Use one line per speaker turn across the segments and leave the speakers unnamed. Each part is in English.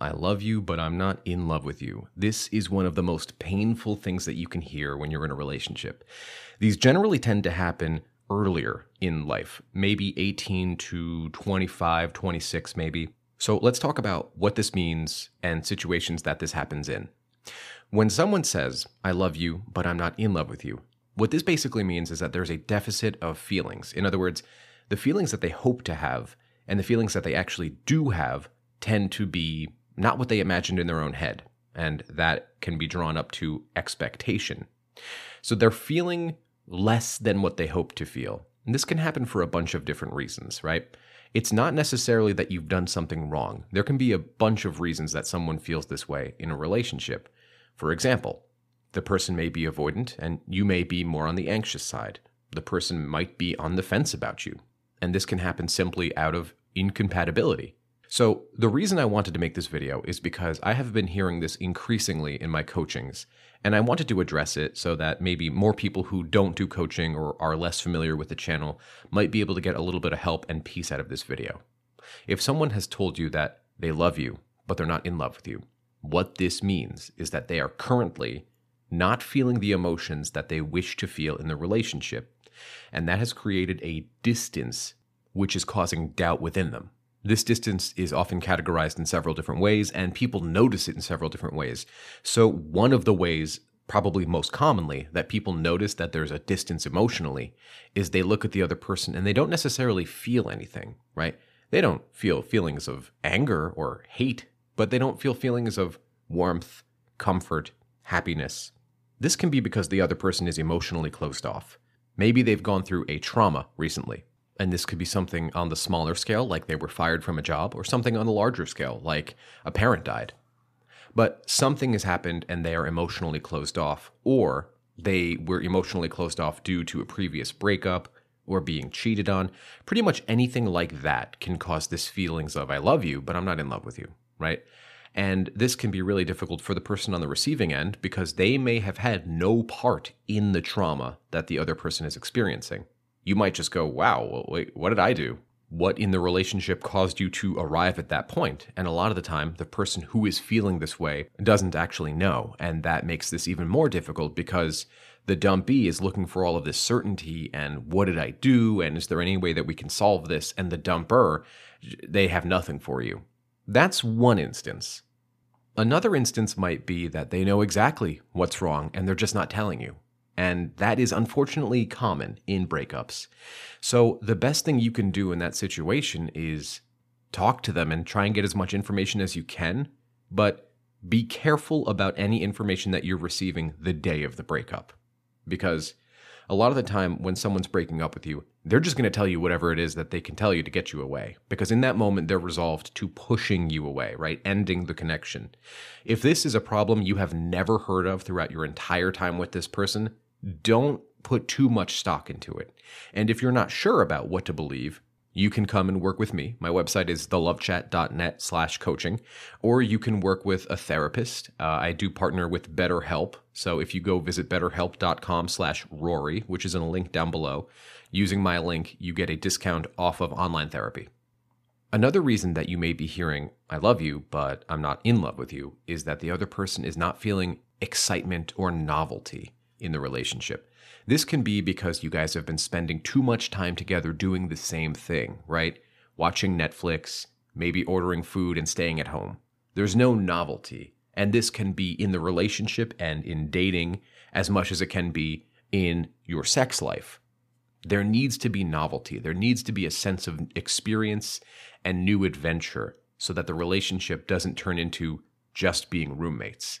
I love you, but I'm not in love with you. This is one of the most painful things that you can hear when you're in a relationship. These generally tend to happen earlier in life, maybe 18 to 25, 26 maybe. So let's talk about what this means and situations that this happens in. When someone says, I love you, but I'm not in love with you, what this basically means is that there's a deficit of feelings. In other words, the feelings that they hope to have and the feelings that they actually do have tend to be not what they imagined in their own head. And that can be drawn up to expectation. So they're feeling less than what they hope to feel. And this can happen for a bunch of different reasons, right? It's not necessarily that you've done something wrong. There can be a bunch of reasons that someone feels this way in a relationship. For example, the person may be avoidant and you may be more on the anxious side. The person might be on the fence about you. And this can happen simply out of incompatibility. So, the reason I wanted to make this video is because I have been hearing this increasingly in my coachings, and I wanted to address it so that maybe more people who don't do coaching or are less familiar with the channel might be able to get a little bit of help and peace out of this video. If someone has told you that they love you, but they're not in love with you, what this means is that they are currently not feeling the emotions that they wish to feel in the relationship, and that has created a distance which is causing doubt within them. This distance is often categorized in several different ways, and people notice it in several different ways. So, one of the ways, probably most commonly, that people notice that there's a distance emotionally is they look at the other person and they don't necessarily feel anything, right? They don't feel feelings of anger or hate, but they don't feel feelings of warmth, comfort, happiness. This can be because the other person is emotionally closed off. Maybe they've gone through a trauma recently, and this could be something on the smaller scale, like they were fired from a job, or something on a larger scale, like a parent died. But something has happened and they are emotionally closed off, or they were emotionally closed off due to a previous breakup or being cheated on. Pretty much anything like that can cause this feelings of, I love you, but I'm not in love with you, right? And this can be really difficult for the person on the receiving end because they may have had no part in the trauma that the other person is experiencing you might just go, wow, wait, what did I do? What in the relationship caused you to arrive at that point? And a lot of the time, the person who is feeling this way doesn't actually know. And that makes this even more difficult because the dumpee is looking for all of this certainty and what did I do? And is there any way that we can solve this? And the dumper, they have nothing for you. That's one instance. Another instance might be that they know exactly what's wrong and they're just not telling you. And that is unfortunately common in breakups. So, the best thing you can do in that situation is talk to them and try and get as much information as you can, but be careful about any information that you're receiving the day of the breakup. Because a lot of the time, when someone's breaking up with you, they're just going to tell you whatever it is that they can tell you to get you away. Because in that moment, they're resolved to pushing you away, right? Ending the connection. If this is a problem you have never heard of throughout your entire time with this person, don't put too much stock into it. And if you're not sure about what to believe, you can come and work with me. My website is thelovechat.net slash coaching, or you can work with a therapist. Uh, I do partner with BetterHelp. So if you go visit betterhelp.com slash Rory, which is in a link down below, using my link, you get a discount off of online therapy. Another reason that you may be hearing, I love you, but I'm not in love with you, is that the other person is not feeling excitement or novelty in the relationship. This can be because you guys have been spending too much time together doing the same thing, right? Watching Netflix, maybe ordering food and staying at home. There's no novelty. And this can be in the relationship and in dating as much as it can be in your sex life. There needs to be novelty. There needs to be a sense of experience and new adventure so that the relationship doesn't turn into just being roommates.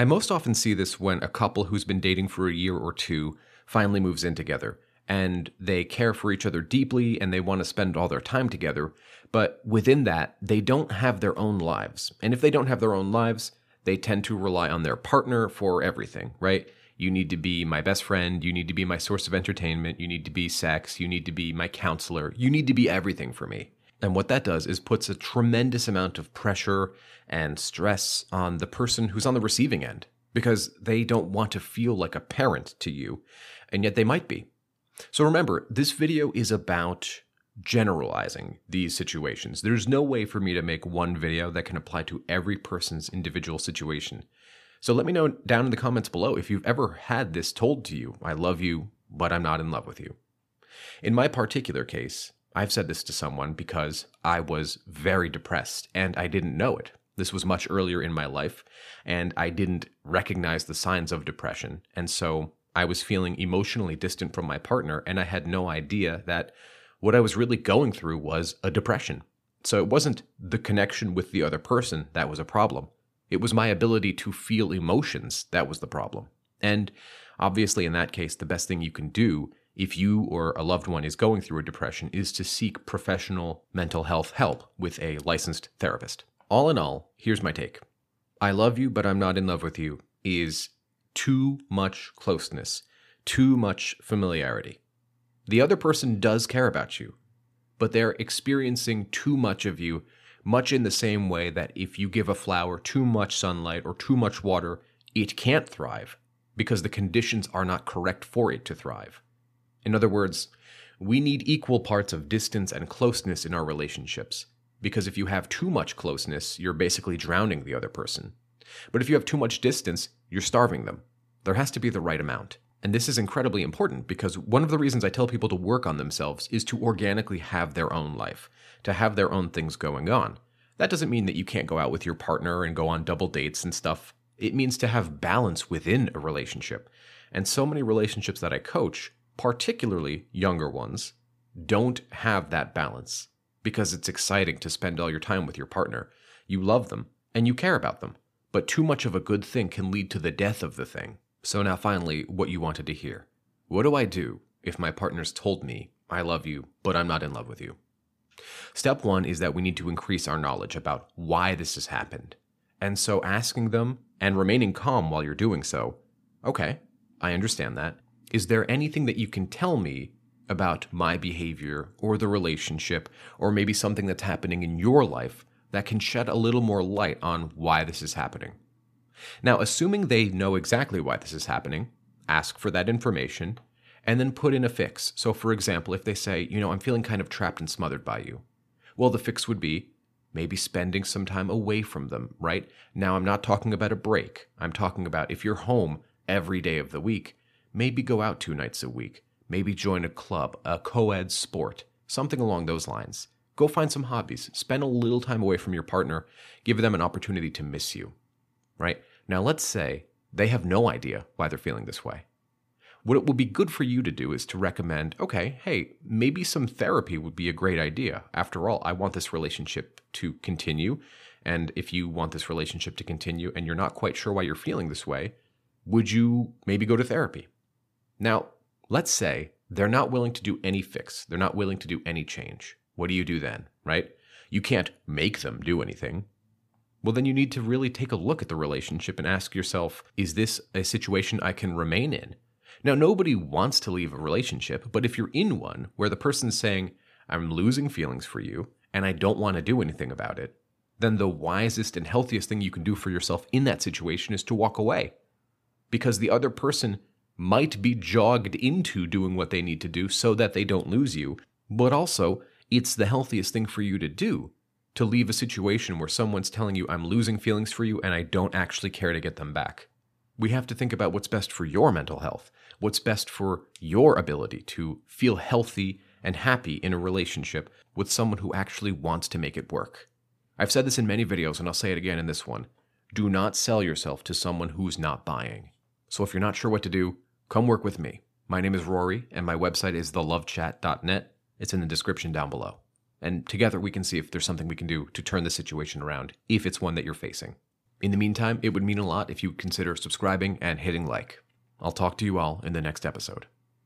I most often see this when a couple who's been dating for a year or two finally moves in together and they care for each other deeply and they want to spend all their time together. But within that, they don't have their own lives. And if they don't have their own lives, they tend to rely on their partner for everything, right? You need to be my best friend. You need to be my source of entertainment. You need to be sex. You need to be my counselor. You need to be everything for me. And what that does is puts a tremendous amount of pressure and stress on the person who's on the receiving end because they don't want to feel like a parent to you, and yet they might be. So remember, this video is about generalizing these situations. There's no way for me to make one video that can apply to every person's individual situation. So let me know down in the comments below if you've ever had this told to you I love you, but I'm not in love with you. In my particular case, I've said this to someone because I was very depressed and I didn't know it. This was much earlier in my life, and I didn't recognize the signs of depression. And so I was feeling emotionally distant from my partner, and I had no idea that what I was really going through was a depression. So it wasn't the connection with the other person that was a problem. It was my ability to feel emotions that was the problem. And obviously, in that case, the best thing you can do if you or a loved one is going through a depression is to seek professional mental health help with a licensed therapist. All in all, here's my take I love you, but I'm not in love with you is too much closeness, too much familiarity. The other person does care about you, but they're experiencing too much of you, much in the same way that if you give a flower too much sunlight or too much water, it can't thrive because the conditions are not correct for it to thrive. In other words, we need equal parts of distance and closeness in our relationships, because if you have too much closeness, you're basically drowning the other person. But if you have too much distance, you're starving them. There has to be the right amount. And this is incredibly important because one of the reasons I tell people to work on themselves is to organically have their own life, to have their own things going on. That doesn't mean that you can't go out with your partner and go on double dates and stuff. It means to have balance within a relationship. And so many relationships that I coach particularly younger ones, don't have that balance because it's exciting to spend all your time with your partner. You love them and you care about them, but too much of a good thing can lead to the death of the thing. So, now finally, what you wanted to hear. What do I do if my partner's told me, I love you, but I'm not in love with you? Step one is that we need to increase our knowledge about why this has happened. And so, asking them and remaining calm while you're doing so, okay, I understand that. Is there anything that you can tell me about my behavior or the relationship, or maybe something that's happening in your life that can shed a little more light on why this is happening? Now, assuming they know exactly why this is happening, ask for that information and then put in a fix. So, for example, if they say, you know, I'm feeling kind of trapped and smothered by you, well, the fix would be maybe spending some time away from them, right? Now, I'm not talking about a break. I'm talking about if you're home every day of the week, Maybe go out two nights a week. Maybe join a club, a co ed sport, something along those lines. Go find some hobbies. Spend a little time away from your partner. Give them an opportunity to miss you. Right? Now, let's say they have no idea why they're feeling this way. What it would be good for you to do is to recommend okay, hey, maybe some therapy would be a great idea. After all, I want this relationship to continue. And if you want this relationship to continue and you're not quite sure why you're feeling this way, would you maybe go to therapy? Now, let's say they're not willing to do any fix, they're not willing to do any change. What do you do then, right? You can't make them do anything. Well, then you need to really take a look at the relationship and ask yourself is this a situation I can remain in? Now, nobody wants to leave a relationship, but if you're in one where the person's saying, I'm losing feelings for you and I don't want to do anything about it, then the wisest and healthiest thing you can do for yourself in that situation is to walk away. Because the other person might be jogged into doing what they need to do so that they don't lose you, but also it's the healthiest thing for you to do to leave a situation where someone's telling you, I'm losing feelings for you and I don't actually care to get them back. We have to think about what's best for your mental health, what's best for your ability to feel healthy and happy in a relationship with someone who actually wants to make it work. I've said this in many videos, and I'll say it again in this one. Do not sell yourself to someone who's not buying. So if you're not sure what to do, come work with me. My name is Rory, and my website is thelovechat.net. It's in the description down below. And together we can see if there's something we can do to turn the situation around, if it's one that you're facing. In the meantime, it would mean a lot if you consider subscribing and hitting like. I'll talk to you all in the next episode.